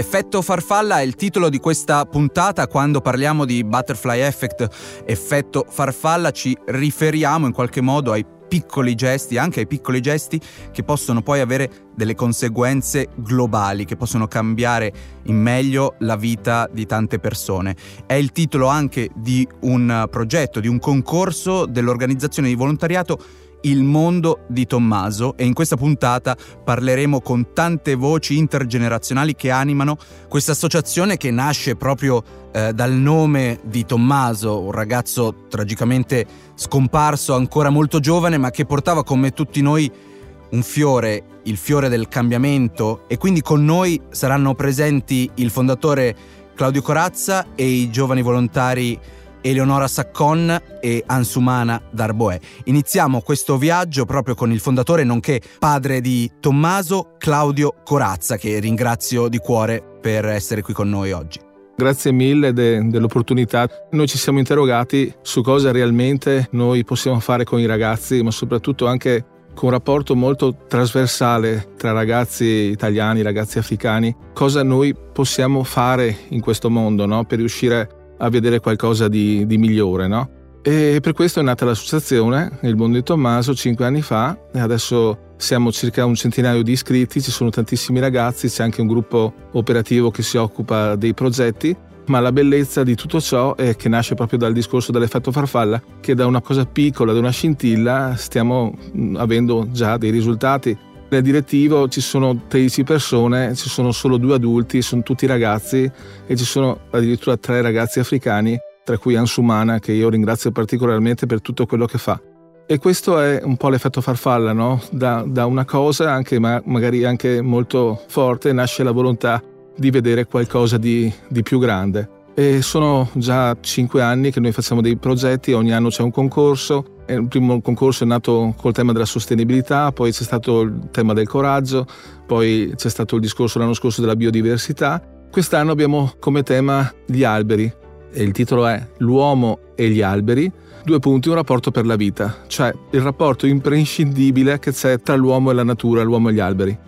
Effetto farfalla è il titolo di questa puntata. Quando parliamo di butterfly effect, effetto farfalla, ci riferiamo in qualche modo ai piccoli gesti, anche ai piccoli gesti che possono poi avere delle conseguenze globali, che possono cambiare in meglio la vita di tante persone. È il titolo anche di un progetto, di un concorso dell'organizzazione di volontariato il mondo di Tommaso e in questa puntata parleremo con tante voci intergenerazionali che animano questa associazione che nasce proprio eh, dal nome di Tommaso, un ragazzo tragicamente scomparso ancora molto giovane ma che portava come tutti noi un fiore, il fiore del cambiamento. E quindi con noi saranno presenti il fondatore Claudio Corazza e i giovani volontari Eleonora Saccon e Ansumana Darboe. Iniziamo questo viaggio proprio con il fondatore nonché padre di Tommaso, Claudio Corazza, che ringrazio di cuore per essere qui con noi oggi. Grazie mille de- dell'opportunità. Noi ci siamo interrogati su cosa realmente noi possiamo fare con i ragazzi, ma soprattutto anche con un rapporto molto trasversale tra ragazzi italiani ragazzi africani, cosa noi possiamo fare in questo mondo no? per riuscire a vedere qualcosa di, di migliore, no? E per questo è nata l'associazione, il mondo di Tommaso, cinque anni fa, e adesso siamo circa un centinaio di iscritti, ci sono tantissimi ragazzi, c'è anche un gruppo operativo che si occupa dei progetti, ma la bellezza di tutto ciò è che nasce proprio dal discorso dell'effetto farfalla, che da una cosa piccola, da una scintilla, stiamo avendo già dei risultati. Nel direttivo ci sono 13 persone, ci sono solo due adulti, sono tutti ragazzi e ci sono addirittura tre ragazzi africani, tra cui Ansumana, che io ringrazio particolarmente per tutto quello che fa. E questo è un po' l'effetto farfalla, no? Da, da una cosa, anche, ma magari anche molto forte, nasce la volontà di vedere qualcosa di, di più grande. E sono già cinque anni che noi facciamo dei progetti, ogni anno c'è un concorso il primo concorso è nato col tema della sostenibilità, poi c'è stato il tema del coraggio, poi c'è stato il discorso l'anno scorso della biodiversità. Quest'anno abbiamo come tema gli alberi e il titolo è L'uomo e gli alberi, due punti, un rapporto per la vita, cioè il rapporto imprescindibile che c'è tra l'uomo e la natura, l'uomo e gli alberi.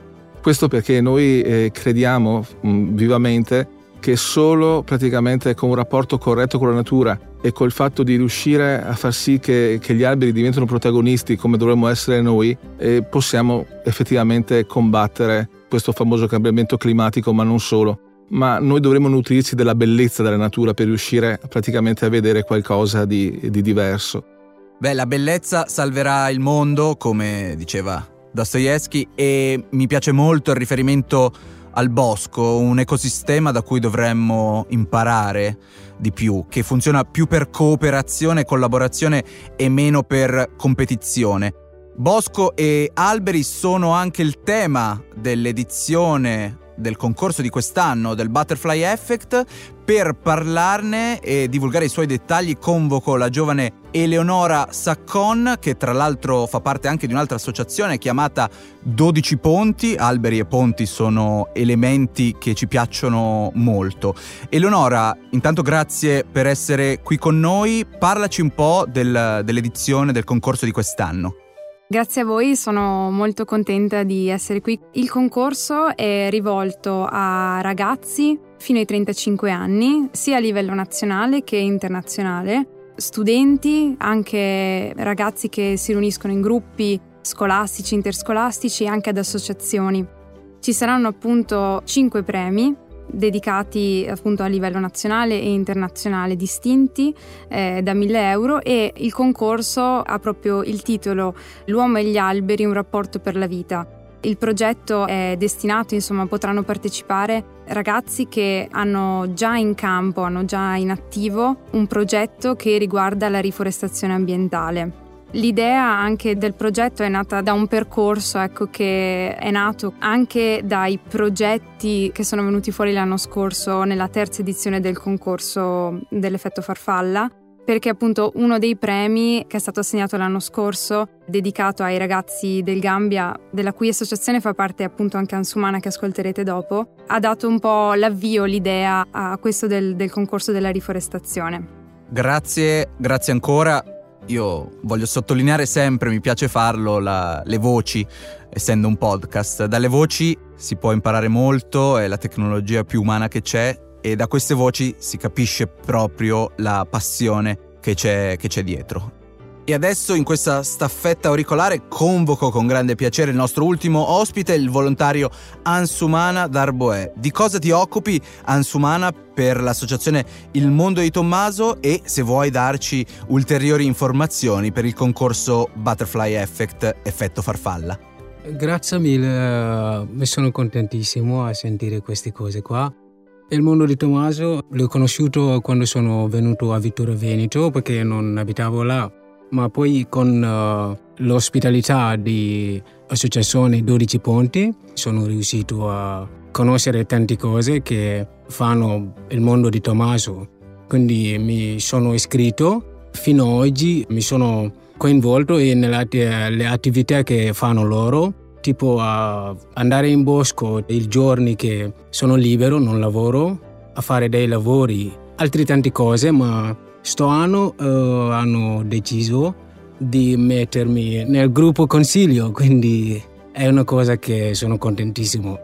Questo perché noi eh, crediamo mm, vivamente che solo praticamente con un rapporto corretto con la natura e col fatto di riuscire a far sì che, che gli alberi diventino protagonisti come dovremmo essere noi, eh, possiamo effettivamente combattere questo famoso cambiamento climatico, ma non solo. Ma noi dovremmo nutrirci della bellezza della natura per riuscire praticamente a vedere qualcosa di, di diverso. Beh, la bellezza salverà il mondo, come diceva Dostoevsky, e mi piace molto il riferimento al bosco, un ecosistema da cui dovremmo imparare di più, che funziona più per cooperazione e collaborazione e meno per competizione. Bosco e alberi sono anche il tema dell'edizione del concorso di quest'anno del Butterfly Effect. Per parlarne e divulgare i suoi dettagli convoco la giovane Eleonora Saccon, che tra l'altro fa parte anche di un'altra associazione chiamata 12 Ponti. Alberi e ponti sono elementi che ci piacciono molto. Eleonora, intanto grazie per essere qui con noi. Parlaci un po' del, dell'edizione del concorso di quest'anno. Grazie a voi, sono molto contenta di essere qui. Il concorso è rivolto a ragazzi fino ai 35 anni, sia a livello nazionale che internazionale, studenti, anche ragazzi che si riuniscono in gruppi scolastici, interscolastici e anche ad associazioni. Ci saranno appunto 5 premi dedicati appunto a livello nazionale e internazionale distinti eh, da 1000 euro e il concorso ha proprio il titolo L'uomo e gli alberi, un rapporto per la vita. Il progetto è destinato, insomma, potranno partecipare ragazzi che hanno già in campo, hanno già in attivo un progetto che riguarda la riforestazione ambientale. L'idea anche del progetto è nata da un percorso ecco, che è nato anche dai progetti che sono venuti fuori l'anno scorso nella terza edizione del concorso dell'effetto farfalla perché appunto uno dei premi che è stato assegnato l'anno scorso, dedicato ai ragazzi del Gambia, della cui associazione fa parte appunto anche Ansumana che ascolterete dopo, ha dato un po' l'avvio, l'idea a questo del, del concorso della riforestazione. Grazie, grazie ancora io voglio sottolineare sempre, mi piace farlo, la, le voci, essendo un podcast. Dalle voci si può imparare molto, è la tecnologia più umana che c'è e da queste voci si capisce proprio la passione che c'è, che c'è dietro. E adesso in questa staffetta auricolare convoco con grande piacere il nostro ultimo ospite, il volontario Ansumana Darboe. Di cosa ti occupi Ansumana per l'associazione Il Mondo di Tommaso e se vuoi darci ulteriori informazioni per il concorso Butterfly Effect Effetto Farfalla? Grazie mille, mi sono contentissimo a sentire queste cose qua. Il mondo di Tommaso l'ho conosciuto quando sono venuto a Vittorio Veneto perché non abitavo là ma poi con uh, l'ospitalità di associazione 12 Ponti sono riuscito a conoscere tante cose che fanno il mondo di Tommaso. Quindi mi sono iscritto, fino ad oggi mi sono coinvolto nelle attività che fanno loro, tipo a andare in bosco i giorni che sono libero, non lavoro, a fare dei lavori, altre tante cose, ma Sto anno uh, hanno deciso di mettermi nel gruppo consiglio, quindi è una cosa che sono contentissimo.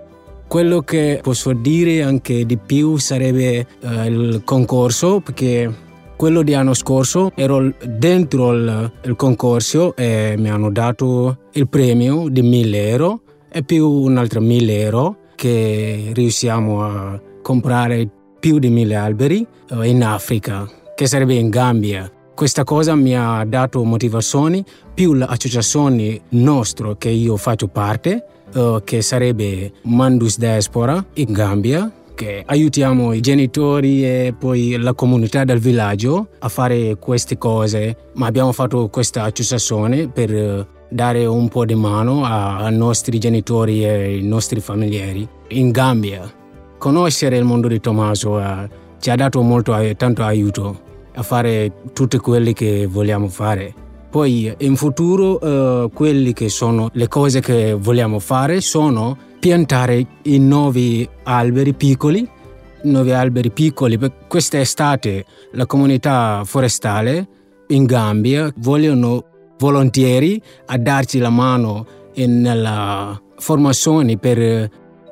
Quello che posso dire anche di più sarebbe uh, il concorso, perché quello di anno scorso ero dentro il, il concorso e mi hanno dato il premio di 1000 euro e più un altro 1000 euro che riusciamo a comprare più di 1000 alberi uh, in Africa che sarebbe in Gambia. Questa cosa mi ha dato motivazioni, più l'associazione nostra che io faccio parte, uh, che sarebbe Mandus Diaspora in Gambia, che aiutiamo i genitori e poi la comunità del villaggio a fare queste cose. Ma abbiamo fatto questa associazione per uh, dare un po' di mano ai nostri genitori e ai nostri familiari in Gambia. Conoscere il mondo di Tommaso uh, ci ha dato molto, tanto aiuto a fare tutte quelle che vogliamo fare. Poi in futuro uh, quelle che sono le cose che vogliamo fare sono piantare i nuovi alberi piccoli, nuovi alberi piccoli. Questa estate la comunità forestale in Gambia vogliono volontieri a darci la mano nella formazione per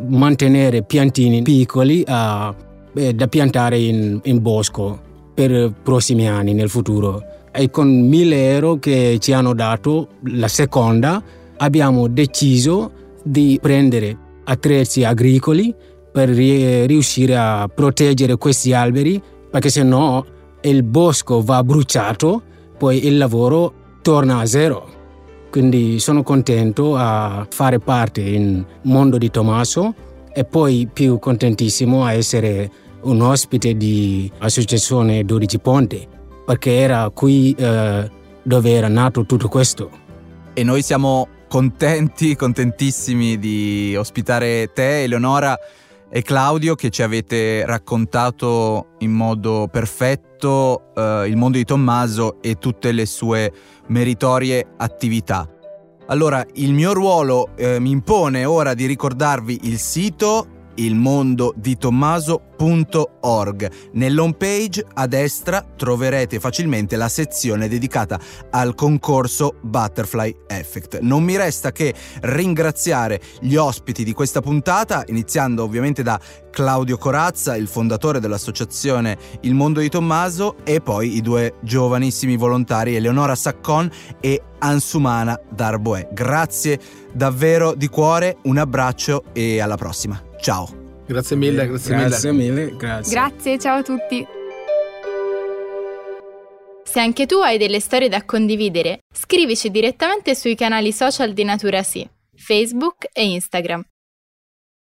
mantenere piantini piccoli uh, da piantare in, in bosco per i prossimi anni nel futuro. E con 1000 euro che ci hanno dato la seconda abbiamo deciso di prendere attrezzi agricoli per riuscire a proteggere questi alberi perché se no il bosco va bruciato poi il lavoro torna a zero. Quindi sono contento a fare parte in mondo di Tommaso e poi più contentissimo a essere un ospite di Associazione 12 Ponte, perché era qui eh, dove era nato tutto questo. E noi siamo contenti, contentissimi di ospitare te, Eleonora e Claudio, che ci avete raccontato in modo perfetto eh, il mondo di Tommaso e tutte le sue meritorie attività. Allora, il mio ruolo eh, mi impone ora di ricordarvi il sito il mondo di Tommaso.org. Nell'home page a destra troverete facilmente la sezione dedicata al concorso Butterfly Effect. Non mi resta che ringraziare gli ospiti di questa puntata, iniziando ovviamente da Claudio Corazza, il fondatore dell'associazione Il Mondo di Tommaso, e poi i due giovanissimi volontari Eleonora Saccon e Ansumana Darboe. Grazie davvero di cuore, un abbraccio e alla prossima. Ciao. Grazie mille, grazie, grazie mille. mille. Grazie. Grazie, ciao a tutti. Se anche tu hai delle storie da condividere, scrivici direttamente sui canali social di Natura Sì, Facebook e Instagram.